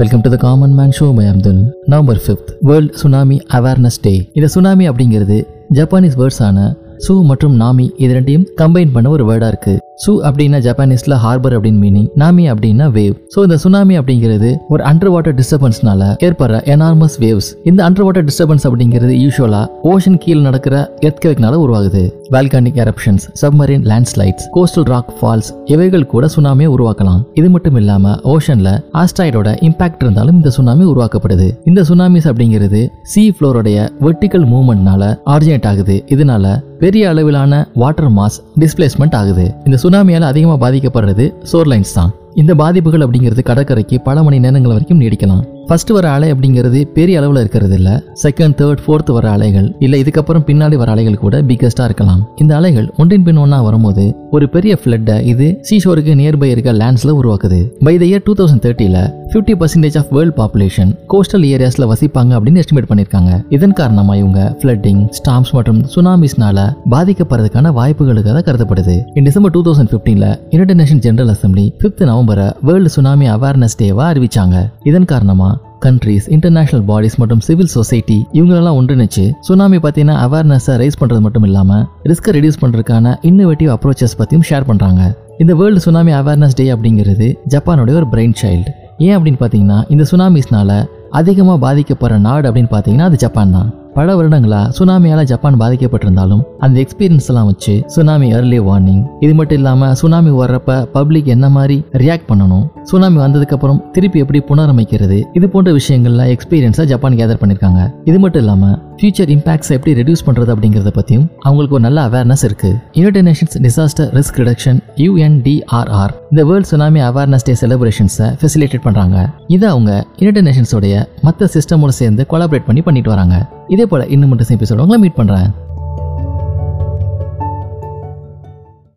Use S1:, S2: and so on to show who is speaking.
S1: Welcome to the common man show by Abdul November fifth world tsunami awareness day இந்த tsunami அப்படிங்கிறது Japanese வேர்ட்ஸான சு மற்றும் நாமி இது ரெண்டையும் கம்பைன் பண்ண ஒரு வேர்டா இருக்கு. சு அப்படின்னா ஜப்பானீஸ்ல ஹார்பர் அப்படின்னு மீனிங் நாமி அப்படின்னா வேவ் ஸோ இந்த சுனாமி அப்படிங்கிறது ஒரு அண்டர் வாட்டர் டிஸ்டர்பன்ஸ்னால ஏற்படுற எனார்மஸ் வேவ்ஸ் இந்த அண்டர் வாட்டர் டிஸ்டர்பன்ஸ் அப்படிங்கிறது யூஸ்வலா ஓஷன் கீழே நடக்கிற எர்த்கேக்னால உருவாகுது. Volcanic eruptions submarine landslides coastal rock falls இவைகள் கூட சுனாமியை உருவாக்கலாம். இது மட்டும் இல்லாம ஓஷன்ல ஆஸ்ட்ராய்டோட இம்பாக்ட் இருந்தாலும் இந்த சுனாமி உருவாக்கப்படுது. இந்த சுனாமிஸ் அப்படிங்கிறது சி ஃப்ளோரோடைய வெர்டிக்கல் மூவ்மெண்ட்னால ஆரிஜினேட் ஆகுது. இதனால பெரிய அளவிலான வாட்டர் மாஸ் டிஸ்பிளேஸ்மெண்ட் ஆகுது. இந்த சுனாமியால் அதிகமாக பாதிக்கப்படுறது சோர்லைன்ஸ் தான். இந்த பாதிப்புகள் அப்படிங்கிறது கடற்கரைக்கு பல மணி நேரங்கள் வரைக்கும் நீடிக்கலாம். ஃபர்ஸ்ட் வர அலை அப்படிங்கிறது பெரிய அளவில் இருக்கிறது இல்லை. செகண்ட் தேர்ட் ஃபோர்த் வர அலைகள் இல்லை இதுக்கப்புறம் பின்னாடி வர அலைகள் கூட பிக்கஸ்டாக இருக்கலாம். இந்த அலைகள் ஒன்றின் பின் ஒன்றா வரும்போது ஒரு பெரிய ஃப்ளட்டை இது சீஷோருக்கு நியர்பை இருக்க லேண்ட்ஸில் உருவாக்குது. By the year two thousand தேர்ட்டியில் fifty percentage of world population coastal ஏரியாஸில் வசிப்பாங்க அப்படின்னு எஸ்டிமேட் பண்ணியிருக்காங்க இதன் காரணமாக இவங்க ஃப்ளட்டிங் ஸ்டாம்ஸ் மற்றும் சுனாமிஸ்னால பாதிக்கப்படுறதுக்கான வாய்ப்புகளுக்காக கருதப்படுது. In December two thousand ஃபிஃப்டீனில் United Nation General Assembly fifth நவம்பரை world tsunami awareness டேவாக அறிவிச்சாங்க. இதன் காரணமாக கண்ட்ரீஸ் இன்டர்நேஷனல் பாடிஸ் மற்றும் சிவில் சொசைட்டி இவங்களெல்லாம் ஒன்றிணைச்சு சுனாமி பத்தின அவேர்னஸை ரைஸ் பண்றது மட்டும் இல்லாம ரிஸ்கை ரெடியூஸ் பண்றதுக்கான இன்னோவேட்டிவ் அப்ரோச்சஸ் பத்தியும் ஷேர் பண்றாங்க. இந்த வேர்ல்டு சுனாமி அவேர்னஸ் டே அப்படிங்கிறது ஜப்பானுடைய ஒரு பிரெயின் சைல்டு ஏன் அப்படின்னு பார்த்தீங்கன்னா இந்த சுனாமிஸ்னால அதிகமாக பாதிக்கப்படுற நாடு அப்படின்னு பார்த்தீங்கன்னா அது ஜப்பான் தான். பல வருடங்களா சுனாமியால ஜப்பான் பாதிக்கப்பட்டிருந்தாலும் அந்த எக்ஸ்பீரியன்ஸ் எல்லாம் வச்சு சுனாமி ஏர்லி வார்னிங் இது மட்டும் இல்லாம சுனாமி வர்றப்ப பப்ளிக் என்ன மாதிரி ரியாக்ட் பண்ணணும்? சுனாமி வந்ததுக்கு அப்புறம் திருப்பி எப்படி புனரமைக்கிறது? இது போன்ற விஷயங்கள்ல எக்ஸ்பீரியன்ஸா ஜப்பான் கேதர் பண்ணிருக்காங்க. இது மட்டும் இல்லாம ஃபியூச்சர் இம்பாக்ட்ஸை எப்படி ரெடியூஸ் பண்றது அப்படிங்கறத பத்தியும் அவங்களுக்கு ஒரு நல்ல அவேர்னஸ் இருக்கு. United Nations disaster risk reduction UNDRR இந்த வேர்ல்ட் சுனாமி அவேர்னஸ் டே செலிப்ரேஷன்ஸை ஃபெசிலிட்டேட் பண்றாங்க. இதை அவங்க யுனைடெட் நேஷன்ஸோடைய மற்ற சிஸ்டமோட சேர்ந்து கொலாபரேட் பண்ணி பண்ணிட்டு வராங்க. இதே போல இன்னும் மட்டும் எபிசோட உங்களை மீட் பண்ணுறேன்